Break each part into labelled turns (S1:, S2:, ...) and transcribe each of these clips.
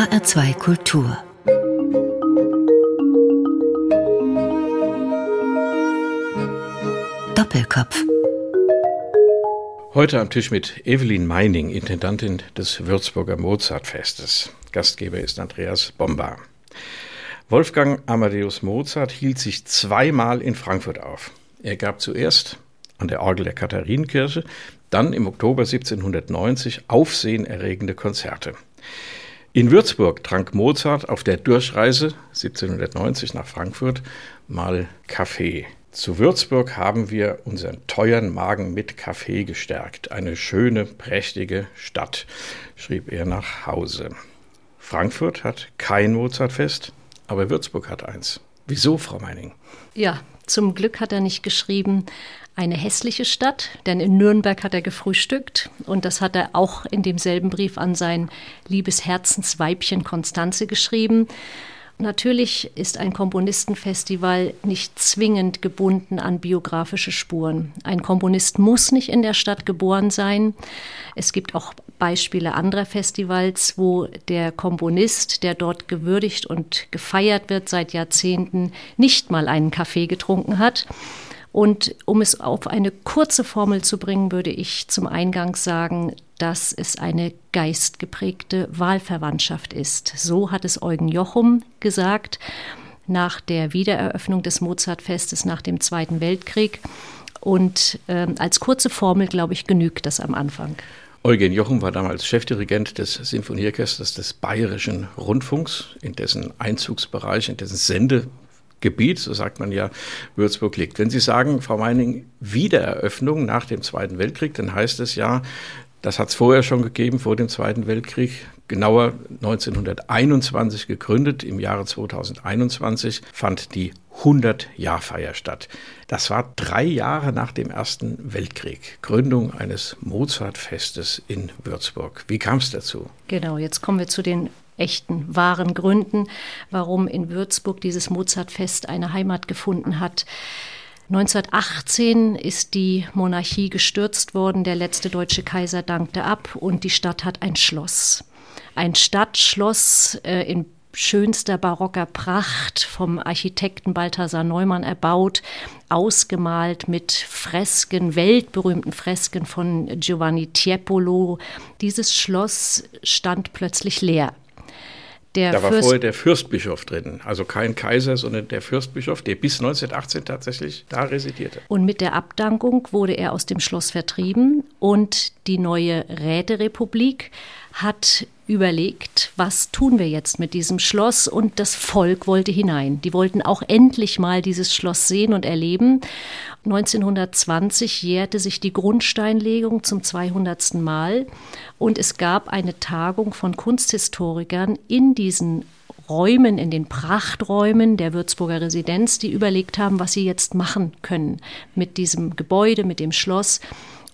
S1: HR2 Kultur Doppelkopf
S2: Heute am Tisch mit Evelyn Meining, Intendantin des Würzburger Mozartfestes. Gastgeber ist Andreas Bomba. Wolfgang Amadeus Mozart hielt sich zweimal in Frankfurt auf. Er gab zuerst an der Orgel der Katharinenkirche, dann im Oktober 1790 aufsehenerregende Konzerte. In Würzburg trank Mozart auf der Durchreise 1790 nach Frankfurt mal Kaffee. Zu Würzburg haben wir unseren teuren Magen mit Kaffee gestärkt. Eine schöne, prächtige Stadt, schrieb er nach Hause. Frankfurt hat kein Mozartfest, aber Würzburg hat eins. Wieso, Frau Meining?
S3: Ja, zum Glück hat er nicht geschrieben, eine hässliche Stadt, denn in Nürnberg hat er gefrühstückt und das hat er auch in demselben Brief an sein liebes Herzensweibchen Konstanze geschrieben. Natürlich ist ein Komponistenfestival nicht zwingend gebunden an biografische Spuren. Ein Komponist muss nicht in der Stadt geboren sein. Es gibt auch Beispiele anderer Festivals, wo der Komponist, der dort gewürdigt und gefeiert wird seit Jahrzehnten, nicht mal einen Kaffee getrunken hat. Und um es auf eine kurze Formel zu bringen, würde ich zum Eingang sagen, dass es eine geistgeprägte Wahlverwandtschaft ist. So hat es Eugen Jochum gesagt nach der Wiedereröffnung des Mozartfestes nach dem Zweiten Weltkrieg. Und äh, als kurze Formel, glaube ich, genügt das am Anfang.
S2: Eugen Jochum war damals Chefdirigent des Sinfonieorchesters des Bayerischen Rundfunks, in dessen Einzugsbereich, in dessen Sende Gebiet, so sagt man ja, Würzburg liegt. Wenn Sie sagen, Frau Meining, Wiedereröffnung nach dem Zweiten Weltkrieg, dann heißt es ja, das hat es vorher schon gegeben, vor dem Zweiten Weltkrieg, genauer 1921 gegründet. Im Jahre 2021 fand die 100-Jahr-Feier statt. Das war drei Jahre nach dem Ersten Weltkrieg. Gründung eines Mozartfestes in Würzburg. Wie kam es dazu?
S3: Genau, jetzt kommen wir zu den echten, wahren Gründen, warum in Würzburg dieses Mozartfest eine Heimat gefunden hat. 1918 ist die Monarchie gestürzt worden, der letzte deutsche Kaiser dankte ab und die Stadt hat ein Schloss. Ein Stadtschloss äh, in schönster barocker Pracht vom Architekten Balthasar Neumann erbaut, ausgemalt mit Fresken, weltberühmten Fresken von Giovanni Tiepolo. Dieses Schloss stand plötzlich leer.
S2: Der da war Fürst vorher der Fürstbischof drin, also kein Kaiser, sondern der Fürstbischof, der bis 1918 tatsächlich da residierte.
S3: Und mit der Abdankung wurde er aus dem Schloss vertrieben und die neue Räterepublik hat überlegt, was tun wir jetzt mit diesem Schloss und das Volk wollte hinein. Die wollten auch endlich mal dieses Schloss sehen und erleben. 1920 jährte sich die Grundsteinlegung zum 200. Mal und es gab eine Tagung von Kunsthistorikern in diesen Räumen, in den Prachträumen der Würzburger Residenz, die überlegt haben, was sie jetzt machen können mit diesem Gebäude, mit dem Schloss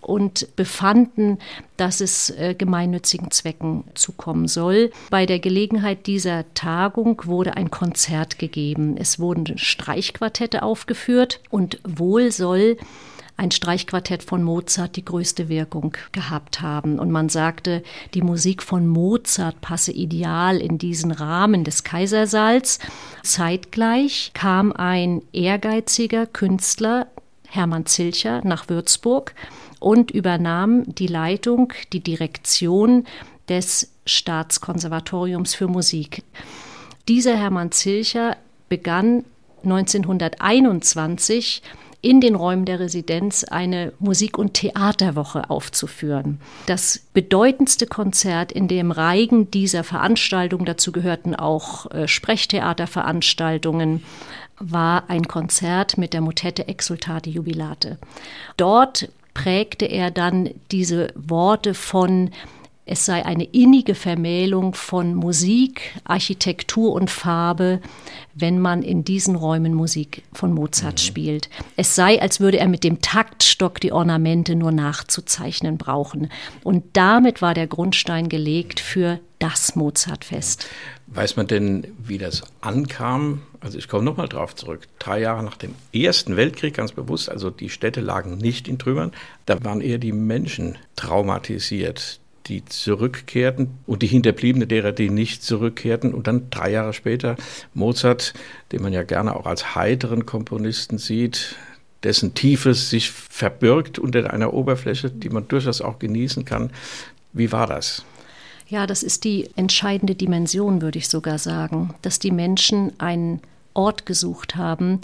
S3: und befanden, dass es äh, gemeinnützigen Zwecken zukommen soll. Bei der Gelegenheit dieser Tagung wurde ein Konzert gegeben. Es wurden Streichquartette aufgeführt und wohl soll ein Streichquartett von Mozart die größte Wirkung gehabt haben. Und man sagte, die Musik von Mozart passe ideal in diesen Rahmen des Kaisersaals. Zeitgleich kam ein ehrgeiziger Künstler, Hermann Zilcher, nach Würzburg und übernahm die Leitung, die Direktion des Staatskonservatoriums für Musik. Dieser Hermann Zilcher begann 1921 in den Räumen der Residenz eine Musik- und Theaterwoche aufzuführen. Das bedeutendste Konzert in dem Reigen dieser Veranstaltung, dazu gehörten auch äh, Sprechtheaterveranstaltungen, war ein Konzert mit der Motette Exultate Jubilate. Dort prägte er dann diese Worte von es sei eine innige Vermählung von Musik, Architektur und Farbe, wenn man in diesen Räumen Musik von Mozart mhm. spielt. Es sei, als würde er mit dem Taktstock die Ornamente nur nachzuzeichnen brauchen. Und damit war der Grundstein gelegt für das Mozartfest.
S2: Weiß man denn, wie das ankam? Also ich komme nochmal drauf zurück. Drei Jahre nach dem Ersten Weltkrieg, ganz bewusst, also die Städte lagen nicht in Trümmern, da waren eher die Menschen traumatisiert die zurückkehrten und die Hinterbliebenen derer, die nicht zurückkehrten. Und dann drei Jahre später Mozart, den man ja gerne auch als heiteren Komponisten sieht, dessen Tiefes sich verbirgt unter einer Oberfläche, die man durchaus auch genießen kann. Wie war das?
S3: Ja, das ist die entscheidende Dimension, würde ich sogar sagen, dass die Menschen einen Ort gesucht haben,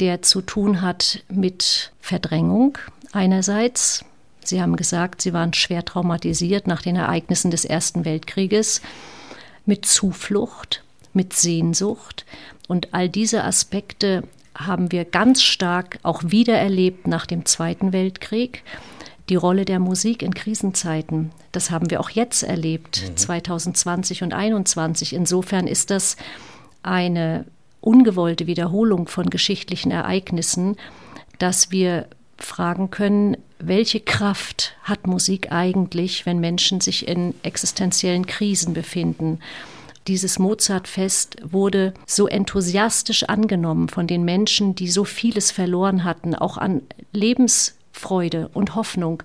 S3: der zu tun hat mit Verdrängung einerseits. Sie haben gesagt, Sie waren schwer traumatisiert nach den Ereignissen des Ersten Weltkrieges, mit Zuflucht, mit Sehnsucht. Und all diese Aspekte haben wir ganz stark auch wiedererlebt nach dem Zweiten Weltkrieg. Die Rolle der Musik in Krisenzeiten, das haben wir auch jetzt erlebt, mhm. 2020 und 2021. Insofern ist das eine ungewollte Wiederholung von geschichtlichen Ereignissen, dass wir fragen können, welche Kraft hat Musik eigentlich, wenn Menschen sich in existenziellen Krisen befinden? Dieses Mozartfest wurde so enthusiastisch angenommen von den Menschen, die so vieles verloren hatten, auch an Lebensfreude und Hoffnung.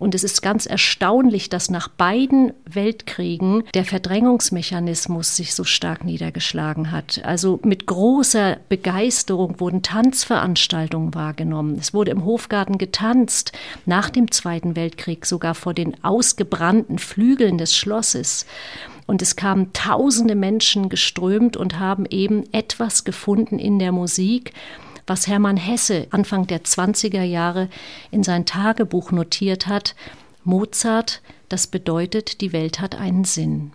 S3: Und es ist ganz erstaunlich, dass nach beiden Weltkriegen der Verdrängungsmechanismus sich so stark niedergeschlagen hat. Also mit großer Begeisterung wurden Tanzveranstaltungen wahrgenommen. Es wurde im Hofgarten getanzt, nach dem Zweiten Weltkrieg sogar vor den ausgebrannten Flügeln des Schlosses. Und es kamen tausende Menschen geströmt und haben eben etwas gefunden in der Musik, was Hermann Hesse Anfang der 20er Jahre in sein Tagebuch notiert hat. Mozart, das bedeutet, die Welt hat einen Sinn.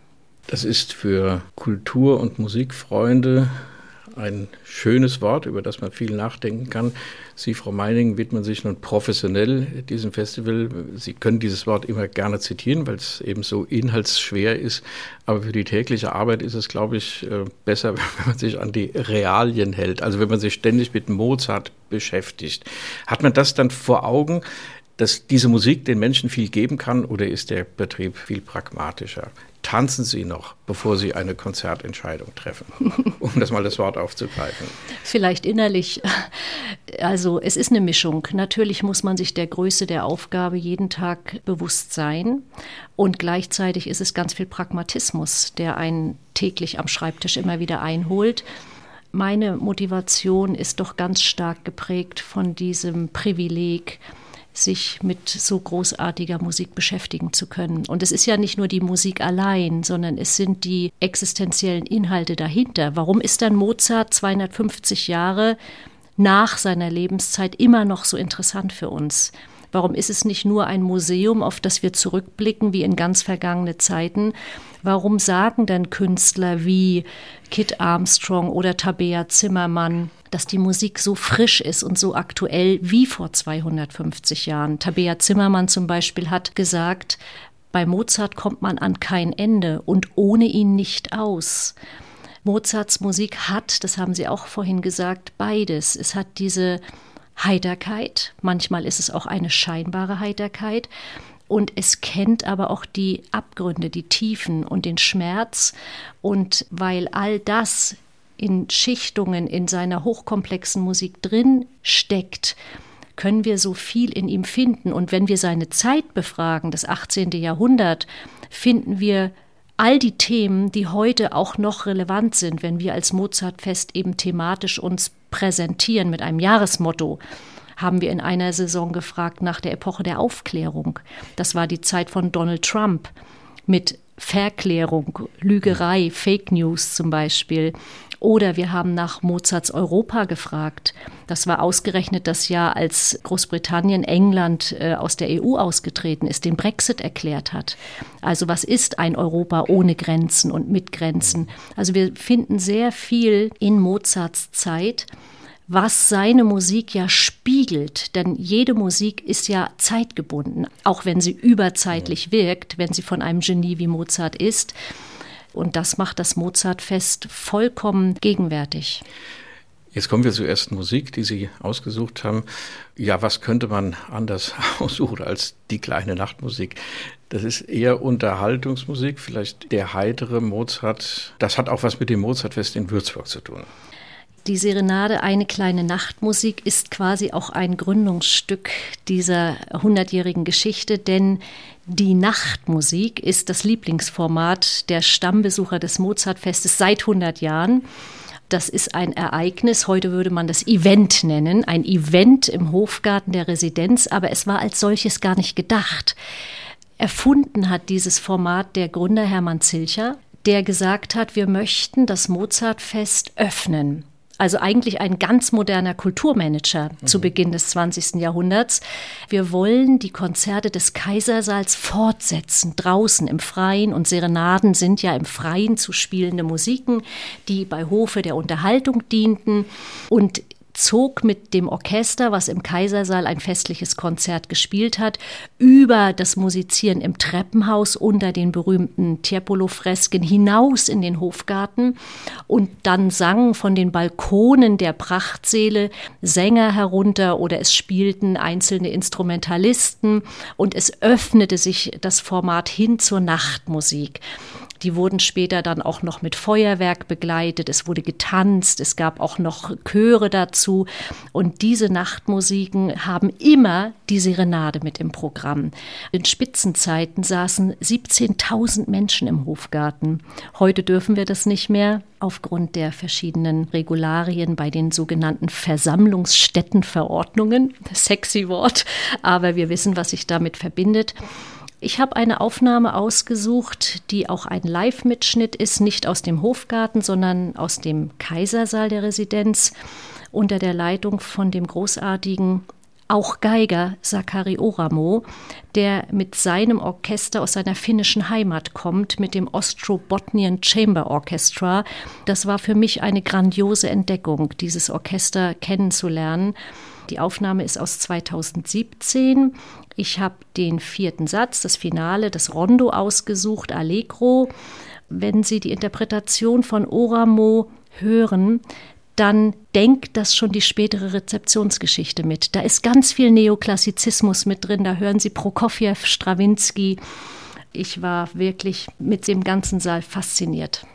S2: Das ist für Kultur- und Musikfreunde ein schönes Wort, über das man viel nachdenken kann. Sie, Frau Meining, widmen sich nun professionell diesem Festival. Sie können dieses Wort immer gerne zitieren, weil es eben so inhaltsschwer ist. Aber für die tägliche Arbeit ist es, glaube ich, äh, besser, wenn man sich an die Realien hält. Also wenn man sich ständig mit Mozart beschäftigt. Hat man das dann vor Augen? dass diese Musik den Menschen viel geben kann oder ist der Betrieb viel pragmatischer? Tanzen Sie noch, bevor Sie eine Konzertentscheidung treffen, um das mal das Wort aufzugreifen?
S3: Vielleicht innerlich. Also es ist eine Mischung. Natürlich muss man sich der Größe der Aufgabe jeden Tag bewusst sein und gleichzeitig ist es ganz viel Pragmatismus, der einen täglich am Schreibtisch immer wieder einholt. Meine Motivation ist doch ganz stark geprägt von diesem Privileg, sich mit so großartiger Musik beschäftigen zu können. Und es ist ja nicht nur die Musik allein, sondern es sind die existenziellen Inhalte dahinter. Warum ist dann Mozart 250 Jahre nach seiner Lebenszeit immer noch so interessant für uns? Warum ist es nicht nur ein Museum, auf das wir zurückblicken wie in ganz vergangene Zeiten? Warum sagen dann Künstler wie Kit Armstrong oder Tabea Zimmermann, dass die Musik so frisch ist und so aktuell wie vor 250 Jahren? Tabea Zimmermann zum Beispiel hat gesagt, bei Mozart kommt man an kein Ende und ohne ihn nicht aus. Mozarts Musik hat, das haben Sie auch vorhin gesagt, beides. Es hat diese Heiterkeit, manchmal ist es auch eine scheinbare Heiterkeit, und es kennt aber auch die Abgründe, die Tiefen und den Schmerz. Und weil all das in Schichtungen in seiner hochkomplexen Musik drin steckt, können wir so viel in ihm finden. Und wenn wir seine Zeit befragen, das 18. Jahrhundert, finden wir all die Themen, die heute auch noch relevant sind, wenn wir als Mozartfest eben thematisch uns präsentieren mit einem Jahresmotto, haben wir in einer Saison gefragt nach der Epoche der Aufklärung. Das war die Zeit von Donald Trump mit Verklärung, Lügerei, Fake News zum Beispiel. Oder wir haben nach Mozarts Europa gefragt. Das war ausgerechnet das Jahr, als Großbritannien, England äh, aus der EU ausgetreten ist, den Brexit erklärt hat. Also was ist ein Europa ohne Grenzen und mit Grenzen? Also wir finden sehr viel in Mozarts Zeit was seine Musik ja spiegelt. Denn jede Musik ist ja zeitgebunden, auch wenn sie überzeitlich wirkt, wenn sie von einem Genie wie Mozart ist. Und das macht das Mozartfest vollkommen gegenwärtig.
S2: Jetzt kommen wir zur ersten Musik, die Sie ausgesucht haben. Ja, was könnte man anders aussuchen als die kleine Nachtmusik? Das ist eher Unterhaltungsmusik, vielleicht der heitere Mozart. Das hat auch was mit dem Mozartfest in Würzburg zu tun.
S3: Die Serenade Eine kleine Nachtmusik ist quasi auch ein Gründungsstück dieser hundertjährigen Geschichte, denn die Nachtmusik ist das Lieblingsformat der Stammbesucher des Mozartfestes seit 100 Jahren. Das ist ein Ereignis, heute würde man das Event nennen, ein Event im Hofgarten der Residenz, aber es war als solches gar nicht gedacht. Erfunden hat dieses Format der Gründer Hermann Zilcher, der gesagt hat, wir möchten das Mozartfest öffnen. Also eigentlich ein ganz moderner Kulturmanager mhm. zu Beginn des 20. Jahrhunderts. Wir wollen die Konzerte des Kaisersaals fortsetzen, draußen im Freien. Und Serenaden sind ja im Freien zu spielende Musiken, die bei Hofe der Unterhaltung dienten. Und zog mit dem Orchester, was im Kaisersaal ein festliches Konzert gespielt hat, über das Musizieren im Treppenhaus unter den berühmten Tiepolo-Fresken hinaus in den Hofgarten und dann sangen von den Balkonen der Prachtsäle Sänger herunter oder es spielten einzelne Instrumentalisten und es öffnete sich das Format hin zur Nachtmusik. Die wurden später dann auch noch mit Feuerwerk begleitet. Es wurde getanzt. Es gab auch noch Chöre dazu. Und diese Nachtmusiken haben immer die Serenade mit im Programm. In Spitzenzeiten saßen 17.000 Menschen im Hofgarten. Heute dürfen wir das nicht mehr aufgrund der verschiedenen Regularien bei den sogenannten Versammlungsstättenverordnungen. Sexy Wort, aber wir wissen, was sich damit verbindet. Ich habe eine Aufnahme ausgesucht, die auch ein Live-Mitschnitt ist, nicht aus dem Hofgarten, sondern aus dem Kaisersaal der Residenz unter der Leitung von dem großartigen auch Geiger Sakari Oramo, der mit seinem Orchester aus seiner finnischen Heimat kommt, mit dem Ostrobotnian Chamber Orchestra. Das war für mich eine grandiose Entdeckung, dieses Orchester kennenzulernen. Die Aufnahme ist aus 2017. Ich habe den vierten Satz, das Finale, das Rondo ausgesucht, Allegro. Wenn Sie die Interpretation von Oramo hören, dann denkt das schon die spätere Rezeptionsgeschichte mit. Da ist ganz viel Neoklassizismus mit drin. Da hören Sie Prokofjew, Strawinski. Ich war wirklich mit dem ganzen Saal fasziniert.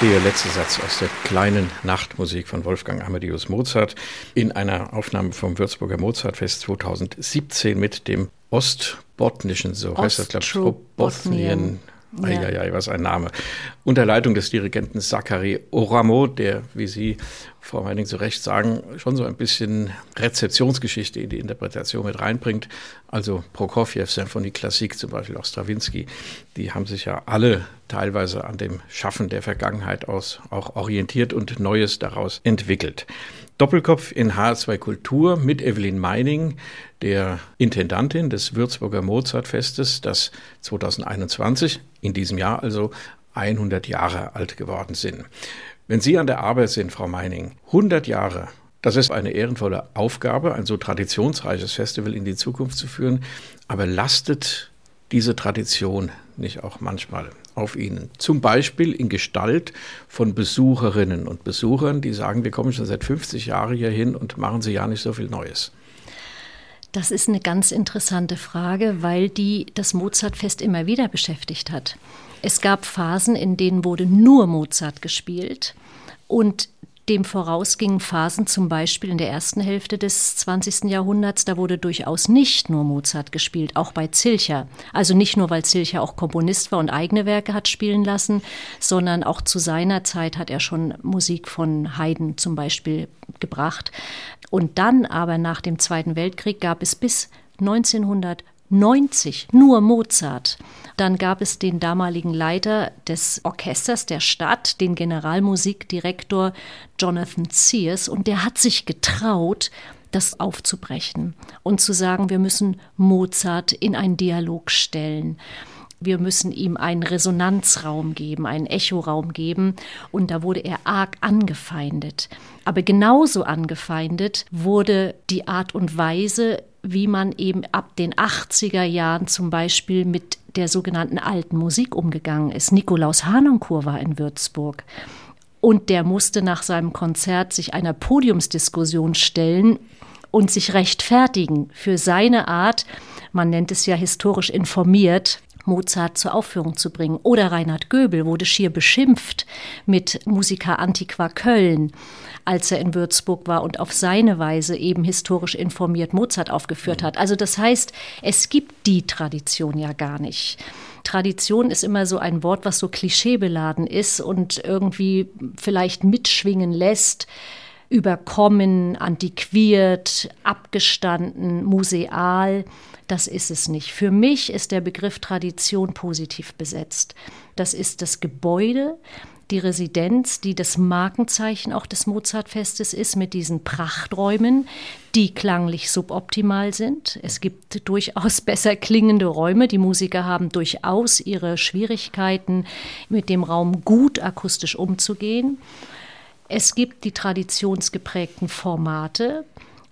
S2: Der letzte Satz aus der kleinen Nachtmusik von Wolfgang Amadeus Mozart in einer Aufnahme vom Würzburger Mozartfest 2017 mit dem Ostbotnischen, so heißt das, glaube ich, Ostrobotnien. Eieiei, was ein Name. Unter Leitung des Dirigenten Zachary Oramo, der, wie Sie, Frau Meining, zu Recht sagen, schon so ein bisschen Rezeptionsgeschichte in die Interpretation mit reinbringt. Also Prokofjew, Symphonie Klassik, zum Beispiel auch Stravinsky, die haben sich ja alle teilweise an dem Schaffen der Vergangenheit aus auch orientiert und Neues daraus entwickelt. Doppelkopf in H2 Kultur mit Evelyn Meining, der Intendantin des Würzburger Mozartfestes, das 2021, in diesem Jahr also 100 Jahre alt geworden sind. Wenn Sie an der Arbeit sind, Frau Meining, 100 Jahre, das ist eine ehrenvolle Aufgabe, ein so traditionsreiches Festival in die Zukunft zu führen, aber lastet diese Tradition nicht auch manchmal auf ihnen. Zum Beispiel in Gestalt von Besucherinnen und Besuchern, die sagen, wir kommen schon seit 50 Jahren hier hin und machen sie ja nicht so viel Neues.
S3: Das ist eine ganz interessante Frage, weil die das Mozartfest immer wieder beschäftigt hat. Es gab Phasen, in denen wurde nur Mozart gespielt und dem vorausgingen Phasen zum Beispiel in der ersten Hälfte des 20. Jahrhunderts, da wurde durchaus nicht nur Mozart gespielt, auch bei Zilcher. Also nicht nur, weil Zilcher auch Komponist war und eigene Werke hat spielen lassen, sondern auch zu seiner Zeit hat er schon Musik von Haydn zum Beispiel gebracht. Und dann aber nach dem Zweiten Weltkrieg gab es bis 1900 90 nur Mozart. Dann gab es den damaligen Leiter des Orchesters der Stadt, den Generalmusikdirektor Jonathan Sears, und der hat sich getraut, das aufzubrechen und zu sagen, wir müssen Mozart in einen Dialog stellen. Wir müssen ihm einen Resonanzraum geben, einen Echoraum geben. Und da wurde er arg angefeindet. Aber genauso angefeindet wurde die Art und Weise, wie man eben ab den 80er Jahren zum Beispiel mit der sogenannten alten Musik umgegangen ist. Nikolaus Hanonkur war in Würzburg. Und der musste nach seinem Konzert sich einer Podiumsdiskussion stellen und sich rechtfertigen für seine Art, man nennt es ja historisch informiert, Mozart zur Aufführung zu bringen. Oder Reinhard Göbel wurde schier beschimpft mit Musiker Antiqua Köln als er in Würzburg war und auf seine Weise eben historisch informiert Mozart aufgeführt hat. Also das heißt, es gibt die Tradition ja gar nicht. Tradition ist immer so ein Wort, was so klischeebeladen ist und irgendwie vielleicht mitschwingen lässt überkommen, antiquiert, abgestanden, museal. Das ist es nicht. Für mich ist der Begriff Tradition positiv besetzt. Das ist das Gebäude, die Residenz, die das Markenzeichen auch des Mozartfestes ist, mit diesen Prachträumen, die klanglich suboptimal sind. Es gibt durchaus besser klingende Räume. Die Musiker haben durchaus ihre Schwierigkeiten, mit dem Raum gut akustisch umzugehen. Es gibt die traditionsgeprägten Formate,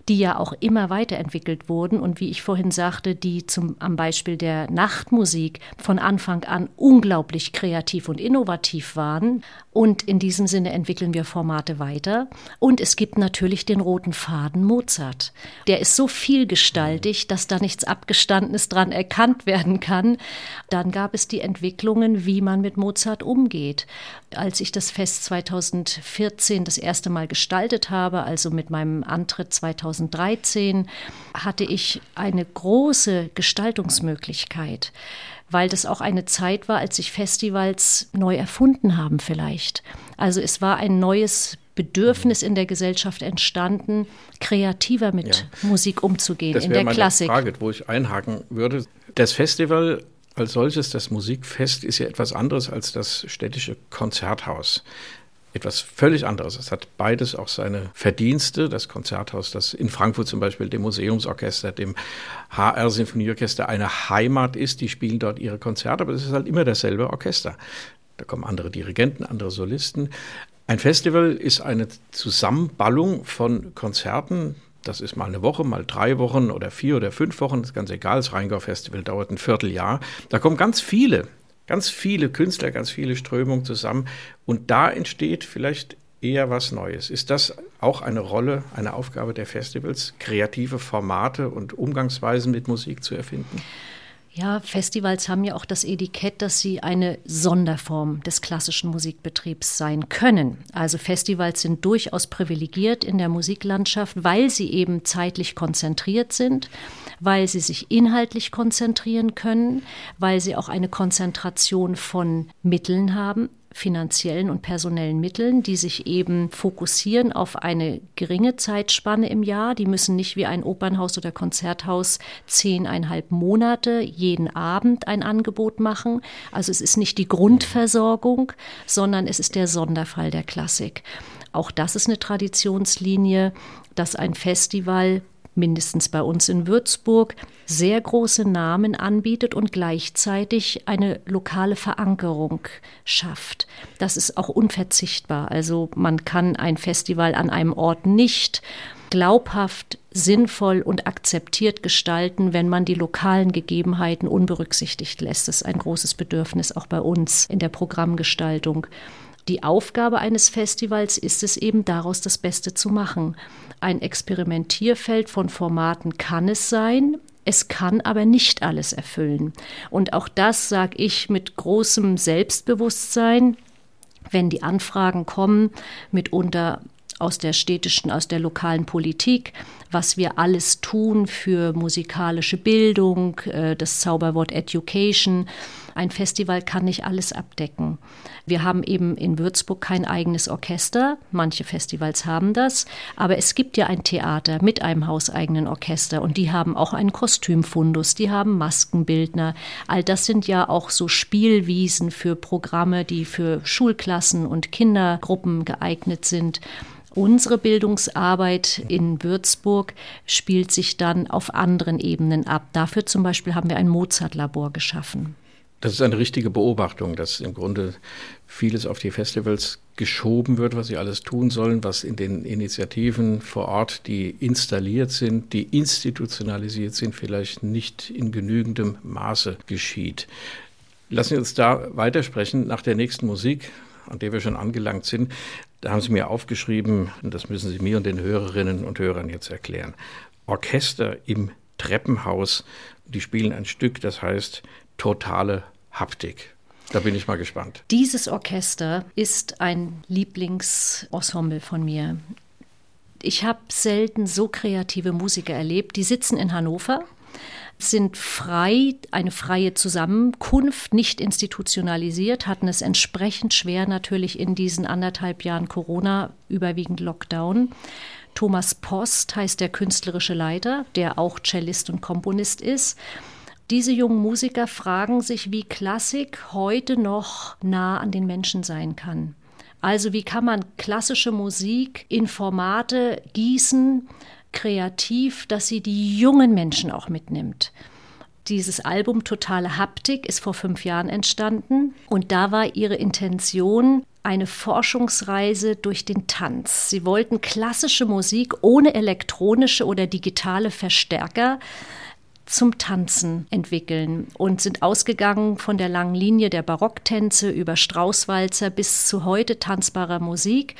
S3: die ja auch immer weiterentwickelt wurden und wie ich vorhin sagte, die zum, am Beispiel der Nachtmusik von Anfang an unglaublich kreativ und innovativ waren. Und in diesem Sinne entwickeln wir Formate weiter. Und es gibt natürlich den roten Faden Mozart. Der ist so vielgestaltig, dass da nichts Abgestandenes dran erkannt werden kann. Dann gab es die Entwicklungen, wie man mit Mozart umgeht. Als ich das Fest 2014 das erste Mal gestaltet habe, also mit meinem Antritt 2013, hatte ich eine große Gestaltungsmöglichkeit weil das auch eine Zeit war, als sich Festivals neu erfunden haben vielleicht. Also es war ein neues Bedürfnis in der Gesellschaft entstanden, kreativer mit ja. Musik umzugehen
S2: das
S3: in der
S2: meine
S3: Klassik.
S2: Frage, wo ich einhaken würde. Das Festival als solches, das Musikfest, ist ja etwas anderes als das städtische Konzerthaus etwas völlig anderes. Es hat beides auch seine Verdienste. Das Konzerthaus, das in Frankfurt zum Beispiel dem Museumsorchester, dem HR Sinfonieorchester eine Heimat ist, die spielen dort ihre Konzerte, aber es ist halt immer dasselbe Orchester. Da kommen andere Dirigenten, andere Solisten. Ein Festival ist eine Zusammenballung von Konzerten. Das ist mal eine Woche, mal drei Wochen oder vier oder fünf Wochen, das ist ganz egal. Das Rheingau-Festival dauert ein Vierteljahr. Da kommen ganz viele ganz viele Künstler, ganz viele Strömungen zusammen. Und da entsteht vielleicht eher was Neues. Ist das auch eine Rolle, eine Aufgabe der Festivals, kreative Formate und Umgangsweisen mit Musik zu erfinden?
S3: Ja, Festivals haben ja auch das Etikett, dass sie eine Sonderform des klassischen Musikbetriebs sein können. Also Festivals sind durchaus privilegiert in der Musiklandschaft, weil sie eben zeitlich konzentriert sind, weil sie sich inhaltlich konzentrieren können, weil sie auch eine Konzentration von Mitteln haben finanziellen und personellen Mitteln, die sich eben fokussieren auf eine geringe Zeitspanne im Jahr. Die müssen nicht wie ein Opernhaus oder Konzerthaus zehneinhalb Monate jeden Abend ein Angebot machen. Also es ist nicht die Grundversorgung, sondern es ist der Sonderfall der Klassik. Auch das ist eine Traditionslinie, dass ein Festival mindestens bei uns in Würzburg, sehr große Namen anbietet und gleichzeitig eine lokale Verankerung schafft. Das ist auch unverzichtbar. Also man kann ein Festival an einem Ort nicht glaubhaft, sinnvoll und akzeptiert gestalten, wenn man die lokalen Gegebenheiten unberücksichtigt lässt. Das ist ein großes Bedürfnis auch bei uns in der Programmgestaltung. Die Aufgabe eines Festivals ist es eben, daraus das Beste zu machen. Ein Experimentierfeld von Formaten kann es sein. Es kann aber nicht alles erfüllen. Und auch das sage ich mit großem Selbstbewusstsein, wenn die Anfragen kommen, mitunter aus der städtischen, aus der lokalen Politik, was wir alles tun für musikalische Bildung, äh, das Zauberwort Education. Ein Festival kann nicht alles abdecken. Wir haben eben in Würzburg kein eigenes Orchester. Manche Festivals haben das. Aber es gibt ja ein Theater mit einem hauseigenen Orchester und die haben auch einen Kostümfundus, die haben Maskenbildner. All das sind ja auch so Spielwiesen für Programme, die für Schulklassen und Kindergruppen geeignet sind. Unsere Bildungsarbeit in Würzburg spielt sich dann auf anderen Ebenen ab. Dafür zum Beispiel haben wir ein Mozart-Labor geschaffen.
S2: Das ist eine richtige Beobachtung, dass im Grunde vieles auf die Festivals geschoben wird, was sie alles tun sollen, was in den Initiativen vor Ort, die installiert sind, die institutionalisiert sind, vielleicht nicht in genügendem Maße geschieht. Lassen Sie uns da weitersprechen nach der nächsten Musik, an der wir schon angelangt sind. Da haben Sie mir aufgeschrieben, und das müssen Sie mir und den Hörerinnen und Hörern jetzt erklären. Orchester im Treppenhaus, die spielen ein Stück, das heißt totale Haptik. Da bin ich mal gespannt.
S3: Dieses Orchester ist ein Lieblingsensemble von mir. Ich habe selten so kreative Musiker erlebt. Die sitzen in Hannover sind frei, eine freie Zusammenkunft, nicht institutionalisiert, hatten es entsprechend schwer natürlich in diesen anderthalb Jahren Corona, überwiegend Lockdown. Thomas Post heißt der künstlerische Leiter, der auch Cellist und Komponist ist. Diese jungen Musiker fragen sich, wie Klassik heute noch nah an den Menschen sein kann. Also wie kann man klassische Musik in Formate gießen, kreativ, dass sie die jungen Menschen auch mitnimmt. Dieses Album Totale Haptik ist vor fünf Jahren entstanden und da war ihre Intention eine Forschungsreise durch den Tanz. Sie wollten klassische Musik ohne elektronische oder digitale Verstärker zum Tanzen entwickeln und sind ausgegangen von der langen Linie der Barocktänze über Straußwalzer bis zu heute tanzbarer Musik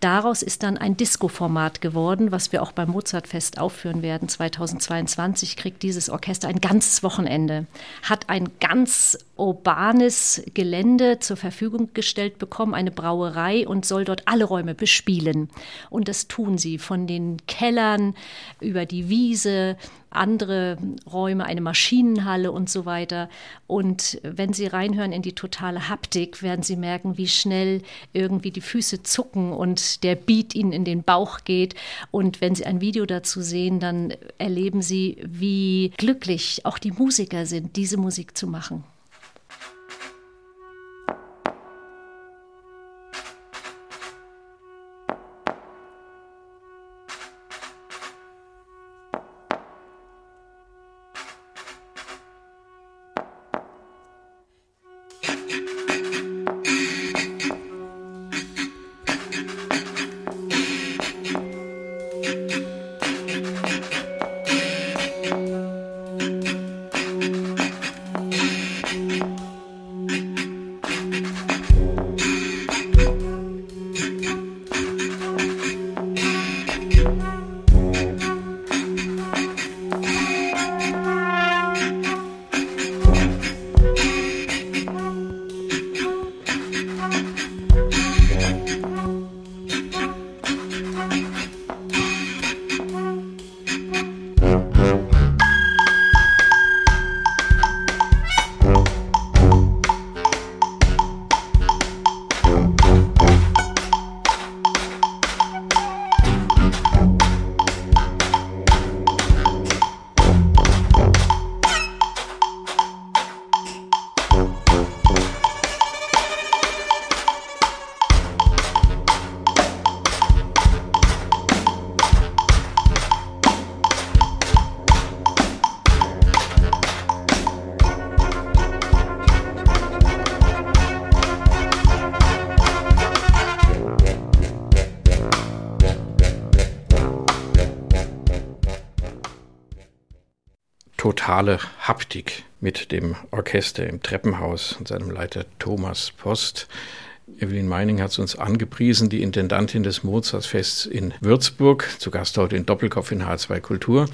S3: Daraus ist dann ein Disco-Format geworden, was wir auch beim Mozartfest aufführen werden. 2022 kriegt dieses Orchester ein ganzes Wochenende, hat ein ganz urbanes Gelände zur Verfügung gestellt bekommen, eine Brauerei und soll dort alle Räume bespielen. Und das tun sie von den Kellern über die Wiese andere Räume, eine Maschinenhalle und so weiter. Und wenn Sie reinhören in die totale Haptik, werden Sie merken, wie schnell irgendwie die Füße zucken und der Beat Ihnen in den Bauch geht. Und wenn Sie ein Video dazu sehen, dann erleben Sie, wie glücklich auch die Musiker sind, diese Musik zu machen.
S2: Totale Haptik mit dem Orchester im Treppenhaus und seinem Leiter Thomas Post. Evelyn Meining hat es uns angepriesen, die Intendantin des Mozartfests in Würzburg, zu Gast heute in Doppelkopf in H2 Kultur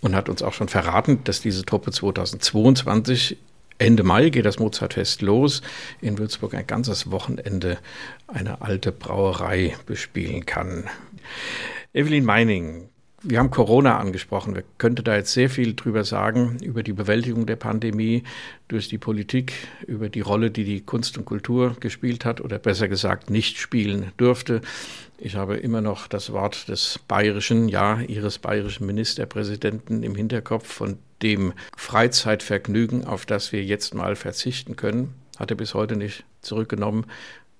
S2: und hat uns auch schon verraten, dass diese Truppe 2022 Ende Mai geht das Mozartfest los. In Würzburg ein ganzes Wochenende eine alte Brauerei bespielen kann. Evelyn Meining, wir haben Corona angesprochen. Wir könnten da jetzt sehr viel drüber sagen, über die Bewältigung der Pandemie durch die Politik, über die Rolle, die die Kunst und Kultur gespielt hat oder besser gesagt nicht spielen durfte. Ich habe immer noch das Wort des bayerischen, ja, Ihres bayerischen Ministerpräsidenten im Hinterkopf, von dem Freizeitvergnügen, auf das wir jetzt mal verzichten können, hat er bis heute nicht zurückgenommen.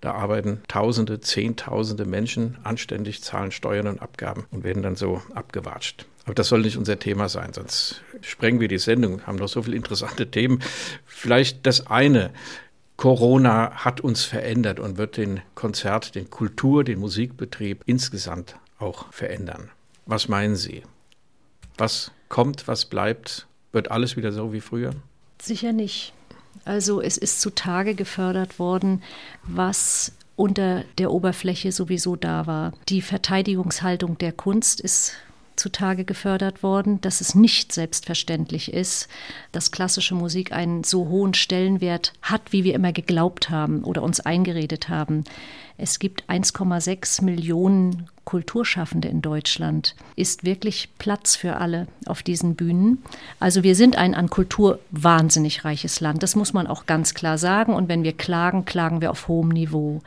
S2: Da arbeiten Tausende, Zehntausende Menschen anständig, zahlen Steuern und Abgaben und werden dann so abgewatscht. Aber das soll nicht unser Thema sein, sonst sprengen wir die Sendung. Haben noch so viele interessante Themen. Vielleicht das eine. Corona hat uns verändert und wird den Konzert, den Kultur, den Musikbetrieb insgesamt auch verändern. Was meinen Sie? Was kommt, was bleibt? Wird alles wieder so wie früher?
S3: Sicher nicht. Also es ist zutage gefördert worden, was unter der Oberfläche sowieso da war. Die Verteidigungshaltung der Kunst ist zutage gefördert worden, dass es nicht selbstverständlich ist, dass klassische Musik einen so hohen Stellenwert hat, wie wir immer geglaubt haben oder uns eingeredet haben. Es gibt 1,6 Millionen Kulturschaffende in Deutschland. Ist wirklich Platz für alle auf diesen Bühnen. Also wir sind ein an Kultur wahnsinnig reiches Land. Das muss man auch ganz klar sagen. Und wenn wir klagen, klagen wir auf hohem Niveau.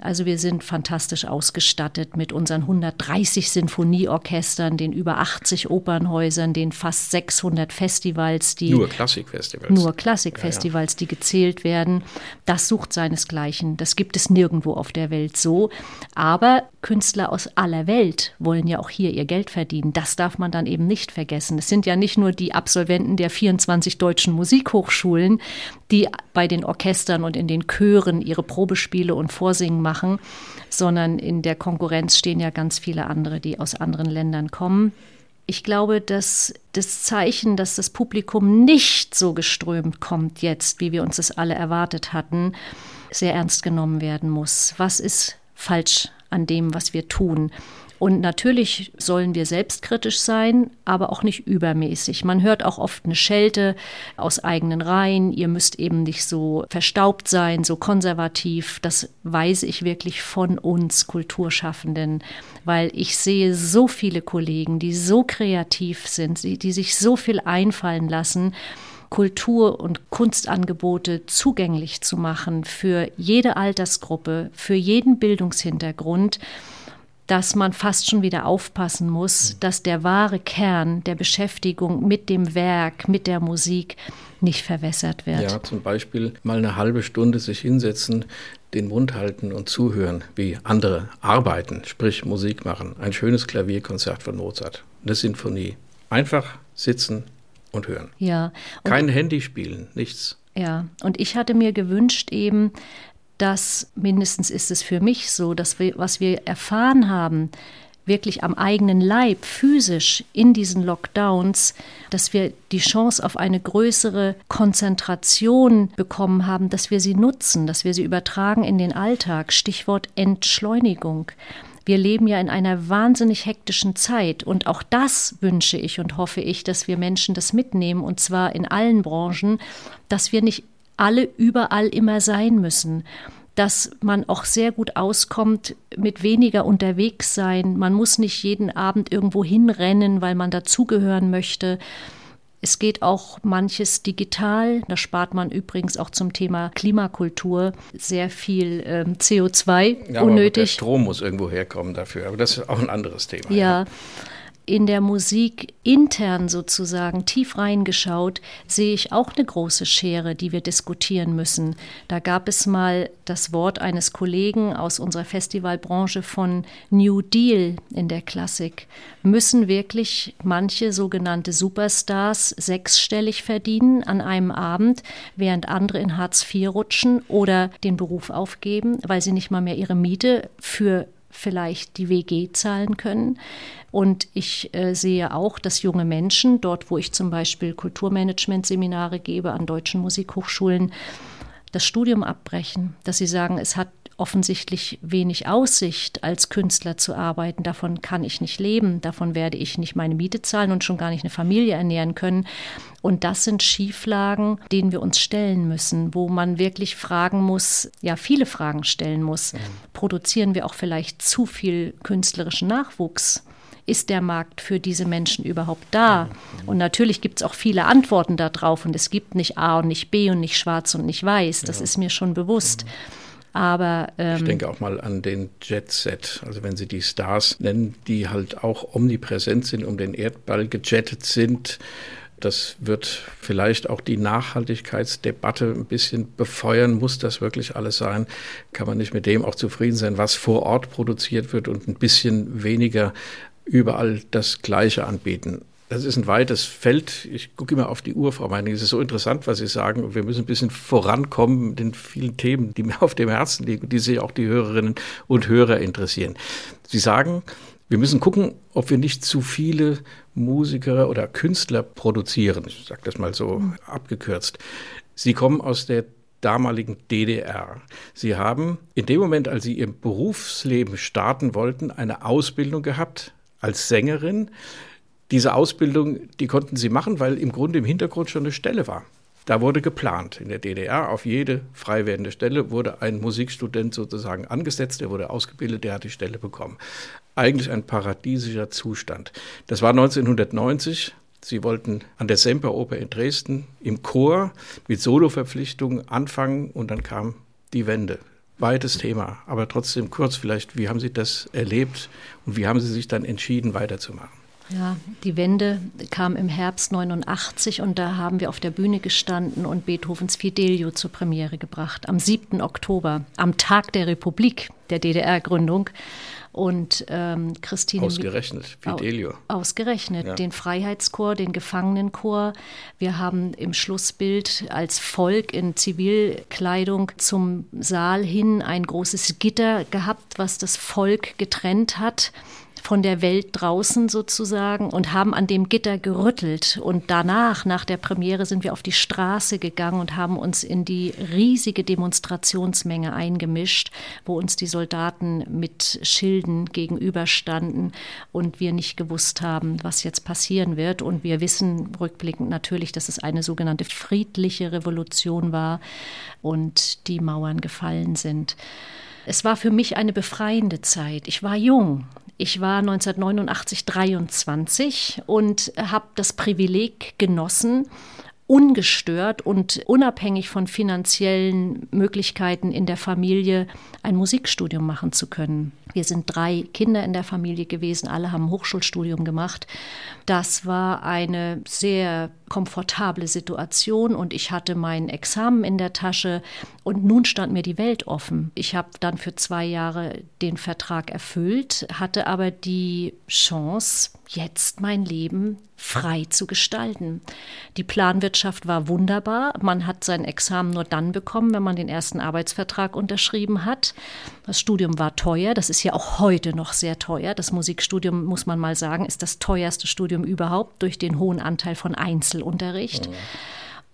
S3: Also wir sind fantastisch ausgestattet mit unseren 130 Sinfonieorchestern, den über 80 Opernhäusern, den fast 600 Festivals, die
S2: nur Klassikfestivals,
S3: nur Klassikfestivals, ja, ja. die gezählt werden. Das sucht seinesgleichen. Das gibt es nirgendwo auf der Welt so. Aber Künstler aus aller Welt wollen ja auch hier ihr Geld verdienen. Das darf man dann eben nicht vergessen. Es sind ja nicht nur die Absolventen der 24 deutschen Musikhochschulen, die bei den Orchestern und in den Chören ihre Probespiele und Vorsingen machen, sondern in der Konkurrenz stehen ja ganz viele andere, die aus anderen Ländern kommen. Ich glaube, dass das Zeichen, dass das Publikum nicht so geströmt kommt jetzt, wie wir uns das alle erwartet hatten, sehr ernst genommen werden muss. Was ist falsch an dem, was wir tun? Und natürlich sollen wir selbstkritisch sein, aber auch nicht übermäßig. Man hört auch oft eine Schelte aus eigenen Reihen. Ihr müsst eben nicht so verstaubt sein, so konservativ. Das weise ich wirklich von uns Kulturschaffenden, weil ich sehe so viele Kollegen, die so kreativ sind, die sich so viel einfallen lassen. Kultur- und Kunstangebote zugänglich zu machen für jede Altersgruppe, für jeden Bildungshintergrund dass man fast schon wieder aufpassen muss, mhm. dass der wahre Kern der Beschäftigung mit dem Werk, mit der Musik nicht verwässert wird.
S2: Ja, zum Beispiel mal eine halbe Stunde sich hinsetzen, den Mund halten und zuhören, wie andere arbeiten, sprich Musik machen. Ein schönes Klavierkonzert von Mozart, eine Sinfonie. Einfach sitzen und hören.
S3: Ja.
S2: Und Kein Handy spielen, nichts.
S3: Ja, und ich hatte mir gewünscht eben, dass mindestens ist es für mich so, dass wir, was wir erfahren haben, wirklich am eigenen Leib, physisch in diesen Lockdowns, dass wir die Chance auf eine größere Konzentration bekommen haben, dass wir sie nutzen, dass wir sie übertragen in den Alltag. Stichwort Entschleunigung. Wir leben ja in einer wahnsinnig hektischen Zeit und auch das wünsche ich und hoffe ich, dass wir Menschen das mitnehmen und zwar in allen Branchen, dass wir nicht alle überall immer sein müssen dass man auch sehr gut auskommt mit weniger unterwegs sein. Man muss nicht jeden Abend irgendwo hinrennen, weil man dazugehören möchte. Es geht auch manches digital. Da spart man übrigens auch zum Thema Klimakultur sehr viel ähm, CO2 ja, unnötig. der
S2: Strom muss irgendwo herkommen dafür. Aber das ist auch ein anderes Thema.
S3: Ja. ja in der Musik intern sozusagen tief reingeschaut, sehe ich auch eine große Schere, die wir diskutieren müssen. Da gab es mal das Wort eines Kollegen aus unserer Festivalbranche von New Deal in der Klassik. Müssen wirklich manche sogenannte Superstars sechsstellig verdienen an einem Abend, während andere in Hartz IV rutschen oder den Beruf aufgeben, weil sie nicht mal mehr ihre Miete für vielleicht die WG zahlen können. Und ich äh, sehe auch, dass junge Menschen, dort wo ich zum Beispiel Kulturmanagement-Seminare gebe an deutschen Musikhochschulen, das Studium abbrechen, dass sie sagen, es hat offensichtlich wenig Aussicht, als Künstler zu arbeiten. Davon kann ich nicht leben, davon werde ich nicht meine Miete zahlen und schon gar nicht eine Familie ernähren können. Und das sind Schieflagen, denen wir uns stellen müssen, wo man wirklich fragen muss, ja, viele Fragen stellen muss. Mhm. Produzieren wir auch vielleicht zu viel künstlerischen Nachwuchs? ist der Markt für diese Menschen überhaupt da? Und natürlich gibt es auch viele Antworten darauf und es gibt nicht A und nicht B und nicht schwarz und nicht weiß, das ja. ist mir schon bewusst. Mhm. Aber
S2: ähm, ich denke auch mal an den Jet Set, also wenn Sie die Stars nennen, die halt auch omnipräsent sind, um den Erdball gejettet sind. Das wird vielleicht auch die Nachhaltigkeitsdebatte ein bisschen befeuern. Muss das wirklich alles sein? Kann man nicht mit dem auch zufrieden sein, was vor Ort produziert wird und ein bisschen weniger überall das Gleiche anbieten? Das ist ein weites Feld. Ich gucke immer auf die Uhr, Frau Meining. Es ist so interessant, was Sie sagen. Wir müssen ein bisschen vorankommen mit den vielen Themen, die mir auf dem Herzen liegen, die sich auch die Hörerinnen und Hörer interessieren. Sie sagen, wir müssen gucken, ob wir nicht zu viele Musiker oder Künstler produzieren. Ich sage das mal so abgekürzt. Sie kommen aus der damaligen DDR. Sie haben in dem Moment, als Sie Ihr Berufsleben starten wollten, eine Ausbildung gehabt als Sängerin diese Ausbildung, die konnten sie machen, weil im Grunde im Hintergrund schon eine Stelle war. Da wurde geplant. In der DDR auf jede frei werdende Stelle wurde ein Musikstudent sozusagen angesetzt, der wurde ausgebildet, der hat die Stelle bekommen. Eigentlich ein paradiesischer Zustand. Das war 1990. Sie wollten an der Semperoper in Dresden im Chor mit Soloverpflichtungen anfangen und dann kam die Wende. Weites Thema, aber trotzdem kurz vielleicht, wie haben Sie das erlebt und wie haben Sie sich dann entschieden, weiterzumachen?
S3: Ja, die Wende kam im Herbst 89 und da haben wir auf der Bühne gestanden und Beethovens Fidelio zur Premiere gebracht. Am 7. Oktober, am Tag der Republik, der DDR-Gründung. Und ähm, Christine.
S2: Ausgerechnet, Fidelio.
S3: Ausgerechnet, ja. den Freiheitschor, den Gefangenenchor. Wir haben im Schlussbild als Volk in Zivilkleidung zum Saal hin ein großes Gitter gehabt, was das Volk getrennt hat von der Welt draußen sozusagen und haben an dem Gitter gerüttelt. Und danach, nach der Premiere, sind wir auf die Straße gegangen und haben uns in die riesige Demonstrationsmenge eingemischt, wo uns die Soldaten mit Schilden gegenüberstanden und wir nicht gewusst haben, was jetzt passieren wird. Und wir wissen rückblickend natürlich, dass es eine sogenannte friedliche Revolution war und die Mauern gefallen sind. Es war für mich eine befreiende Zeit. Ich war jung. Ich war 1989 23 und habe das Privileg genossen, ungestört und unabhängig von finanziellen Möglichkeiten in der Familie ein Musikstudium machen zu können. Wir sind drei Kinder in der Familie gewesen, alle haben Hochschulstudium gemacht. Das war eine sehr komfortable Situation und ich hatte mein Examen in der Tasche und nun stand mir die Welt offen. Ich habe dann für zwei Jahre den Vertrag erfüllt, hatte aber die Chance, jetzt mein Leben frei zu gestalten. Die Planwirtschaft war wunderbar. Man hat sein Examen nur dann bekommen, wenn man den ersten Arbeitsvertrag unterschrieben hat. Das Studium war teuer. Das ist ja auch heute noch sehr teuer. Das Musikstudium, muss man mal sagen, ist das teuerste Studium überhaupt durch den hohen Anteil von Einzelunterricht. Ja.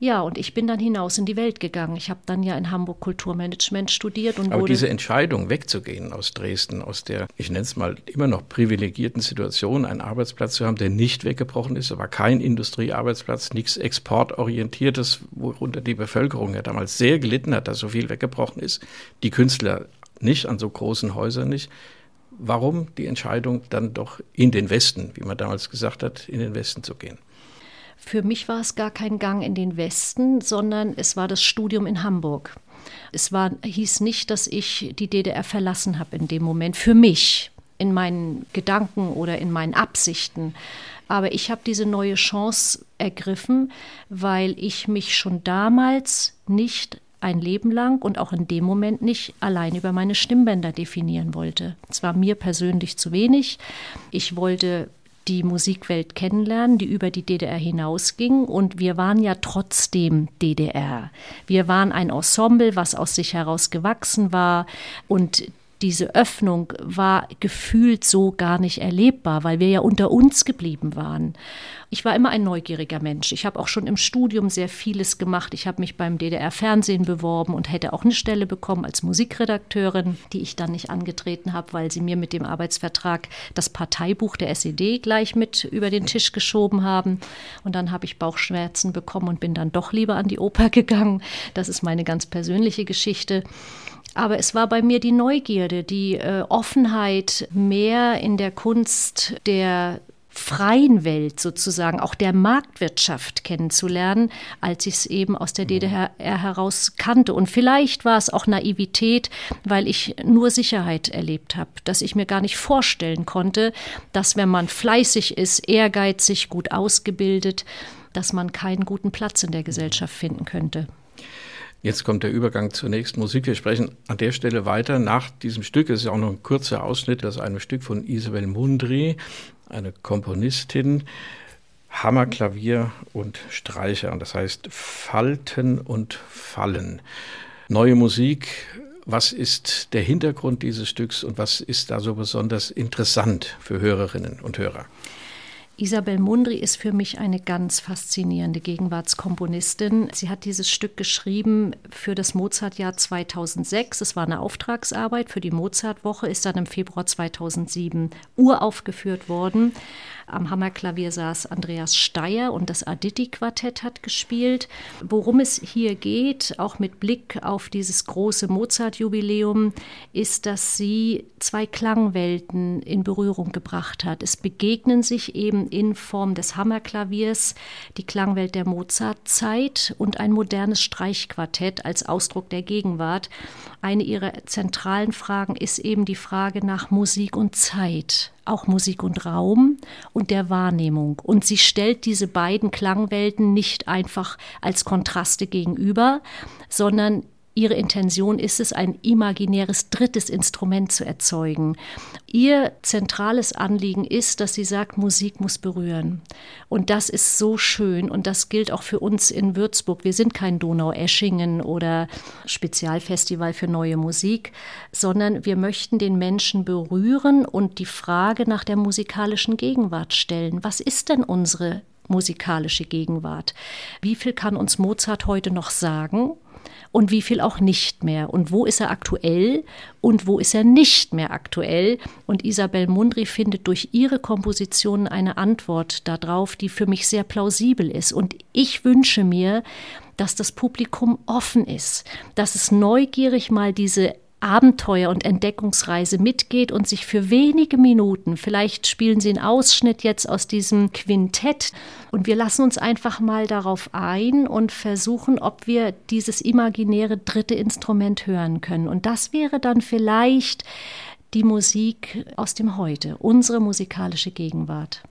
S3: Ja, und ich bin dann hinaus in die Welt gegangen. Ich habe dann ja in Hamburg Kulturmanagement studiert und
S2: Aber diese Entscheidung, wegzugehen aus Dresden, aus der, ich nenne es mal, immer noch privilegierten Situation, einen Arbeitsplatz zu haben, der nicht weggebrochen ist, aber kein Industriearbeitsplatz, nichts exportorientiertes, worunter die Bevölkerung ja damals sehr gelitten hat, dass so viel weggebrochen ist, die Künstler nicht, an so großen Häusern nicht. Warum die Entscheidung dann doch in den Westen, wie man damals gesagt hat, in den Westen zu gehen?
S3: Für mich war es gar kein Gang in den Westen, sondern es war das Studium in Hamburg. Es war, hieß nicht, dass ich die DDR verlassen habe in dem Moment. Für mich, in meinen Gedanken oder in meinen Absichten. Aber ich habe diese neue Chance ergriffen, weil ich mich schon damals nicht ein Leben lang und auch in dem Moment nicht allein über meine Stimmbänder definieren wollte. Es war mir persönlich zu wenig. Ich wollte die Musikwelt kennenlernen, die über die DDR hinausging. Und wir waren ja trotzdem DDR. Wir waren ein Ensemble, was aus sich heraus gewachsen war. Und diese Öffnung war gefühlt so gar nicht erlebbar, weil wir ja unter uns geblieben waren. Ich war immer ein neugieriger Mensch. Ich habe auch schon im Studium sehr vieles gemacht. Ich habe mich beim DDR-Fernsehen beworben und hätte auch eine Stelle bekommen als Musikredakteurin, die ich dann nicht angetreten habe, weil sie mir mit dem Arbeitsvertrag das Parteibuch der SED gleich mit über den Tisch geschoben haben. Und dann habe ich Bauchschmerzen bekommen und bin dann doch lieber an die Oper gegangen. Das ist meine ganz persönliche Geschichte. Aber es war bei mir die Neugierde, die äh, Offenheit, mehr in der Kunst der freien Welt sozusagen, auch der Marktwirtschaft kennenzulernen, als ich es eben aus der DDR heraus kannte. Und vielleicht war es auch Naivität, weil ich nur Sicherheit erlebt habe, dass ich mir gar nicht vorstellen konnte, dass wenn man fleißig ist, ehrgeizig, gut ausgebildet, dass man keinen guten Platz in der Gesellschaft finden könnte.
S2: Jetzt kommt der Übergang zur nächsten Musik. Wir sprechen an der Stelle weiter. Nach diesem Stück, es ist ja auch noch ein kurzer Ausschnitt, das ist ein Stück von Isabel Mundry, eine Komponistin. Hammerklavier und Streicher, und das heißt Falten und Fallen. Neue Musik, was ist der Hintergrund dieses Stücks und was ist da so besonders interessant für Hörerinnen und Hörer?
S3: Isabel Mundry ist für mich eine ganz faszinierende Gegenwartskomponistin. Sie hat dieses Stück geschrieben für das Mozartjahr 2006. Es war eine Auftragsarbeit für die Mozartwoche, ist dann im Februar 2007 uraufgeführt worden. Am Hammerklavier saß Andreas Steyer und das Aditi-Quartett hat gespielt. Worum es hier geht, auch mit Blick auf dieses große Mozart-Jubiläum, ist, dass sie zwei Klangwelten in Berührung gebracht hat. Es begegnen sich eben in Form des Hammerklaviers die Klangwelt der Mozartzeit und ein modernes Streichquartett als Ausdruck der Gegenwart. Eine ihrer zentralen Fragen ist eben die Frage nach Musik und Zeit auch Musik und Raum und der Wahrnehmung. Und sie stellt diese beiden Klangwelten nicht einfach als Kontraste gegenüber, sondern Ihre Intention ist es, ein imaginäres drittes Instrument zu erzeugen. Ihr zentrales Anliegen ist, dass sie sagt, Musik muss berühren. Und das ist so schön und das gilt auch für uns in Würzburg. Wir sind kein Donau-Eschingen oder Spezialfestival für neue Musik, sondern wir möchten den Menschen berühren und die Frage nach der musikalischen Gegenwart stellen. Was ist denn unsere musikalische Gegenwart? Wie viel kann uns Mozart heute noch sagen? Und wie viel auch nicht mehr und wo ist er aktuell und wo ist er nicht mehr aktuell. Und Isabel Mundry findet durch ihre Kompositionen eine Antwort darauf, die für mich sehr plausibel ist. Und ich wünsche mir, dass das Publikum offen ist, dass es neugierig mal diese Abenteuer- und Entdeckungsreise mitgeht und sich für wenige Minuten, vielleicht spielen Sie einen Ausschnitt jetzt aus diesem Quintett und wir lassen uns einfach mal darauf ein und versuchen, ob wir dieses imaginäre dritte Instrument hören können. Und das wäre dann vielleicht die Musik aus dem Heute, unsere musikalische Gegenwart.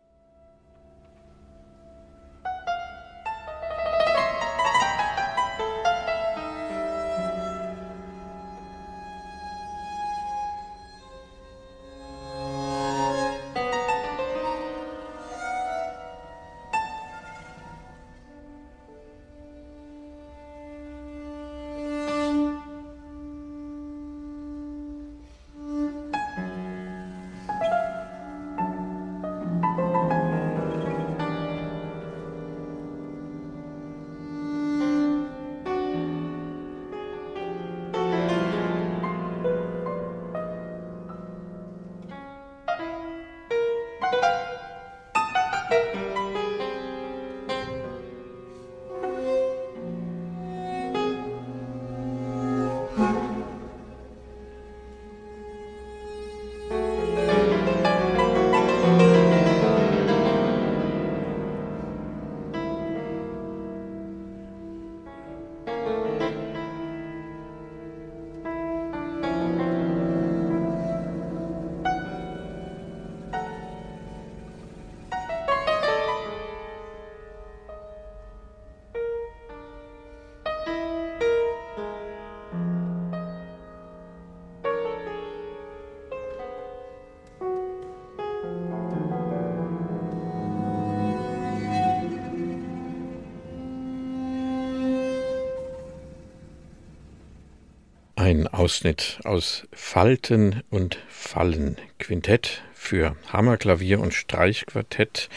S2: Ein Ausschnitt aus Falten und Fallen Quintett für Hammerklavier und Streichquartett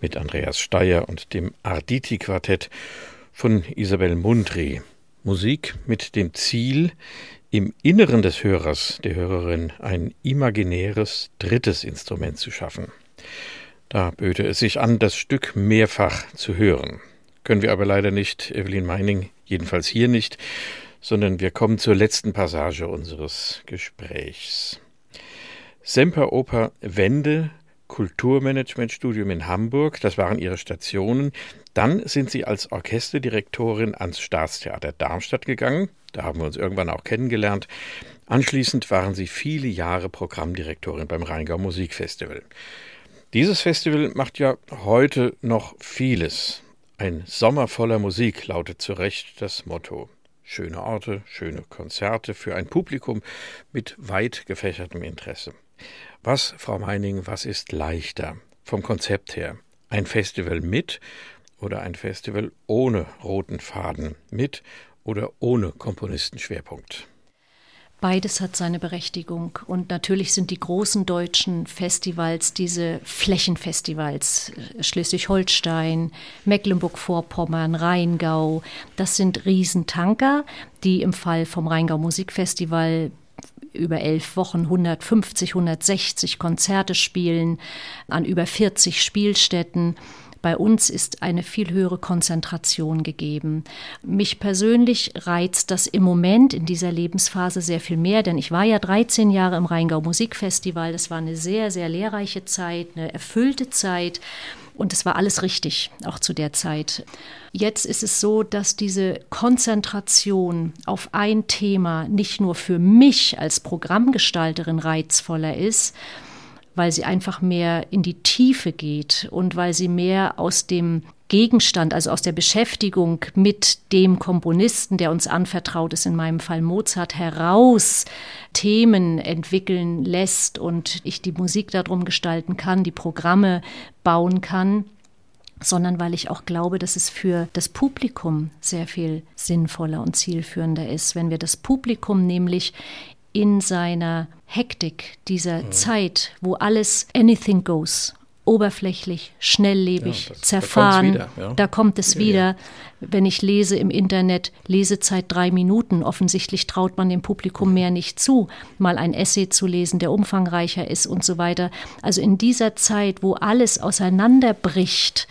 S2: mit Andreas Steyer und dem Arditi Quartett von Isabel Mundry. Musik mit dem Ziel, im Inneren des Hörers, der Hörerin, ein imaginäres drittes Instrument zu schaffen. Da böte es sich an, das Stück mehrfach zu hören. Können wir aber leider nicht, Evelyn Meining, jedenfalls hier nicht, sondern wir kommen zur letzten Passage unseres Gesprächs. Semperoper Wende, Kulturmanagementstudium in Hamburg, das waren ihre Stationen. Dann sind sie als Orchesterdirektorin ans Staatstheater Darmstadt gegangen. Da haben wir uns irgendwann auch kennengelernt. Anschließend waren sie viele Jahre Programmdirektorin beim Rheingau Musikfestival. Dieses Festival macht ja heute noch vieles. Ein Sommer voller Musik lautet zu Recht das Motto. Schöne Orte, schöne Konzerte für ein Publikum mit weit gefächertem Interesse. Was, Frau Meining, was ist leichter vom Konzept her? Ein Festival mit oder ein Festival ohne roten Faden, mit oder ohne Komponistenschwerpunkt?
S3: Beides hat seine Berechtigung. Und natürlich sind die großen deutschen Festivals diese Flächenfestivals, äh, Schleswig-Holstein, Mecklenburg-Vorpommern, Rheingau. Das sind Riesentanker, die im Fall vom Rheingau Musikfestival über elf Wochen 150, 160 Konzerte spielen an über 40 Spielstätten. Bei uns ist eine viel höhere Konzentration gegeben. Mich persönlich reizt das im Moment in dieser Lebensphase sehr viel mehr, denn ich war ja 13 Jahre im Rheingau Musikfestival. Das war eine sehr, sehr lehrreiche Zeit, eine erfüllte Zeit. Und es war alles richtig, auch zu der Zeit. Jetzt ist es so, dass diese Konzentration auf ein Thema nicht nur für mich als Programmgestalterin reizvoller ist, weil sie einfach mehr in die Tiefe geht und weil sie mehr aus dem Gegenstand, also aus der Beschäftigung mit dem Komponisten, der uns anvertraut ist, in meinem Fall Mozart, heraus Themen entwickeln lässt und ich die Musik darum gestalten kann, die Programme bauen kann sondern weil ich auch glaube, dass es für das Publikum sehr viel sinnvoller und zielführender ist, wenn wir das Publikum nämlich in seiner Hektik dieser mhm. Zeit, wo alles anything goes, oberflächlich, schnelllebig, ja, das, zerfahren, da, ja. da, kommt es wieder. Ja, Wenn ich lese im Internet, Lesezeit drei Minuten, offensichtlich traut man dem Publikum mehr nicht zu, mal ein Essay zu lesen, der umfangreicher ist und so weiter. Also in dieser Zeit, wo alles auseinanderbricht,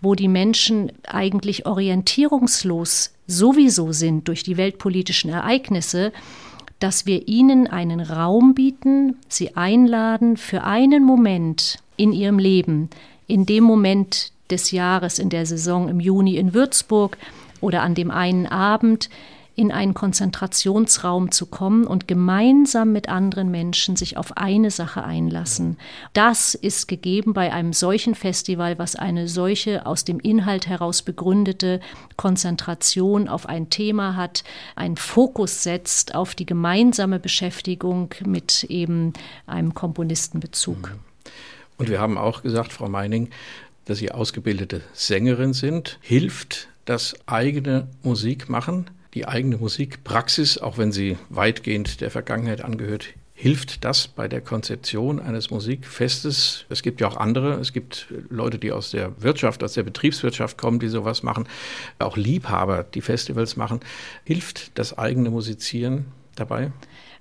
S3: wo die Menschen eigentlich orientierungslos sowieso sind durch die weltpolitischen Ereignisse, dass wir ihnen einen Raum bieten, sie einladen, für einen Moment in ihrem Leben, in dem Moment des Jahres, in der Saison im Juni in Würzburg oder an dem einen Abend, in einen Konzentrationsraum zu kommen und gemeinsam mit anderen Menschen sich auf eine Sache einlassen. Das ist gegeben bei einem solchen Festival, was eine solche aus dem Inhalt heraus begründete Konzentration auf ein Thema hat, einen Fokus setzt auf die gemeinsame Beschäftigung mit eben einem Komponistenbezug. Mhm.
S2: Und wir haben auch gesagt, Frau Meining, dass Sie ausgebildete Sängerin sind. Hilft das eigene Musik machen? Die eigene Musikpraxis, auch wenn sie weitgehend der Vergangenheit angehört, hilft das bei der Konzeption eines Musikfestes? Es gibt ja auch andere, es gibt Leute, die aus der Wirtschaft, aus der Betriebswirtschaft kommen, die sowas machen, auch Liebhaber, die Festivals machen. Hilft das eigene Musizieren dabei?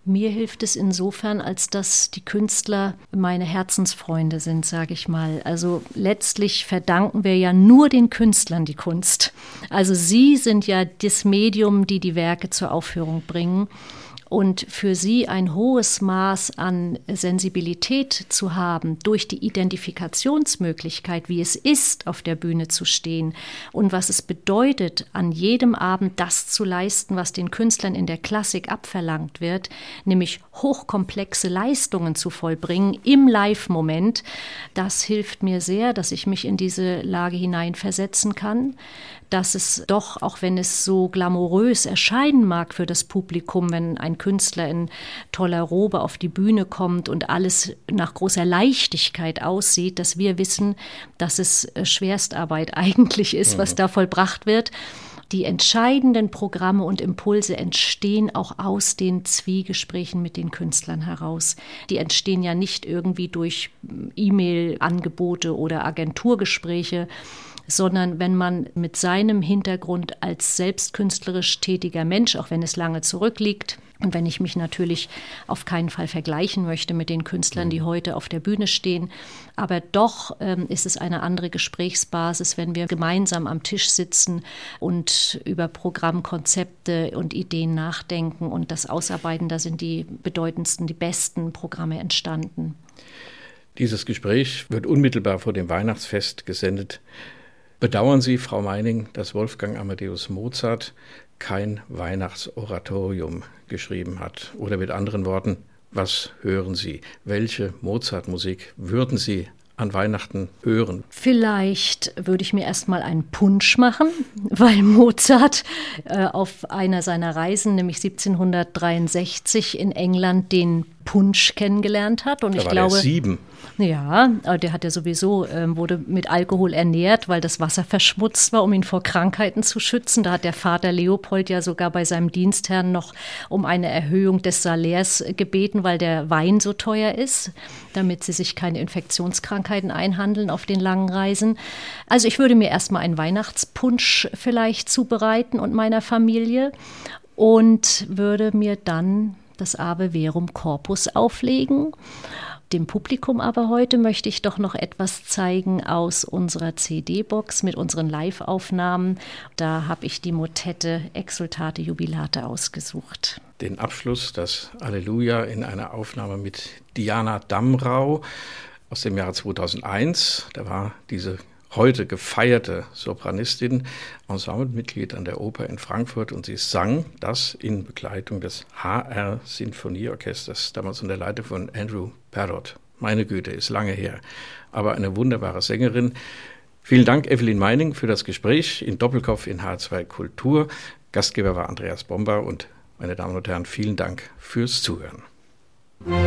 S3: Mir hilft es insofern, als dass die Künstler meine Herzensfreunde sind, sage ich mal. Also letztlich verdanken wir ja nur den Künstlern die Kunst. Also sie sind ja das Medium, die die Werke zur Aufführung bringen und für sie ein hohes Maß an Sensibilität zu haben durch die Identifikationsmöglichkeit, wie es ist, auf der Bühne zu stehen und was es bedeutet, an jedem Abend das zu leisten, was den Künstlern in der Klassik abverlangt wird, nämlich hochkomplexe Leistungen zu vollbringen im Live-Moment. Das hilft mir sehr, dass ich mich in diese Lage hineinversetzen kann dass es doch, auch wenn es so glamourös erscheinen mag für das Publikum, wenn ein Künstler in toller Robe auf die Bühne kommt und alles nach großer Leichtigkeit aussieht, dass wir wissen, dass es äh, Schwerstarbeit eigentlich ist, was mhm. da vollbracht wird die entscheidenden Programme und Impulse entstehen auch aus den Zwiegesprächen mit den Künstlern heraus. Die entstehen ja nicht irgendwie durch E-Mail-Angebote oder Agenturgespräche, sondern wenn man mit seinem Hintergrund als selbstkünstlerisch tätiger Mensch, auch wenn es lange zurückliegt, und wenn ich mich natürlich auf keinen Fall vergleichen möchte mit den Künstlern, die mhm. heute auf der Bühne stehen, aber doch ähm, ist es eine andere Gesprächsbasis, wenn wir gemeinsam am Tisch sitzen und über Programmkonzepte und Ideen nachdenken und das ausarbeiten. Da sind die bedeutendsten, die besten Programme entstanden.
S2: Dieses Gespräch wird unmittelbar vor dem Weihnachtsfest gesendet. Bedauern Sie, Frau Meining, dass Wolfgang Amadeus Mozart kein Weihnachtsoratorium geschrieben hat? Oder mit anderen Worten, was hören Sie? Welche Mozart-Musik würden Sie an Weihnachten hören?
S3: Vielleicht würde ich mir erstmal einen Punsch machen, weil Mozart äh, auf einer seiner Reisen, nämlich 1763 in England, den Punsch kennengelernt hat.
S2: Und da ich war glaube, sieben.
S3: Ja, der hat ja sowieso, ähm, wurde mit Alkohol ernährt, weil das Wasser verschmutzt war, um ihn vor Krankheiten zu schützen. Da hat der Vater Leopold ja sogar bei seinem Dienstherrn noch um eine Erhöhung des Salärs gebeten, weil der Wein so teuer ist, damit sie sich keine Infektionskrankheiten einhandeln auf den langen Reisen. Also ich würde mir erstmal einen Weihnachtspunsch vielleicht zubereiten und meiner Familie und würde mir dann das Ave Verum Corpus auflegen dem Publikum aber heute möchte ich doch noch etwas zeigen aus unserer CD-Box mit unseren Live-Aufnahmen. Da habe ich die Motette Exultate Jubilate ausgesucht.
S2: Den Abschluss, das Alleluja in einer Aufnahme mit Diana Damrau aus dem Jahre 2001. Da war diese heute gefeierte Sopranistin, Ensemblemitglied an der Oper in Frankfurt und sie sang das in Begleitung des HR Sinfonieorchesters, damals unter Leitung von Andrew Parrott. Meine Güte, ist lange her, aber eine wunderbare Sängerin. Vielen Dank, Evelyn Meining, für das Gespräch in Doppelkopf in H2 Kultur. Gastgeber war Andreas Bomber und meine Damen und Herren, vielen Dank fürs Zuhören. Musik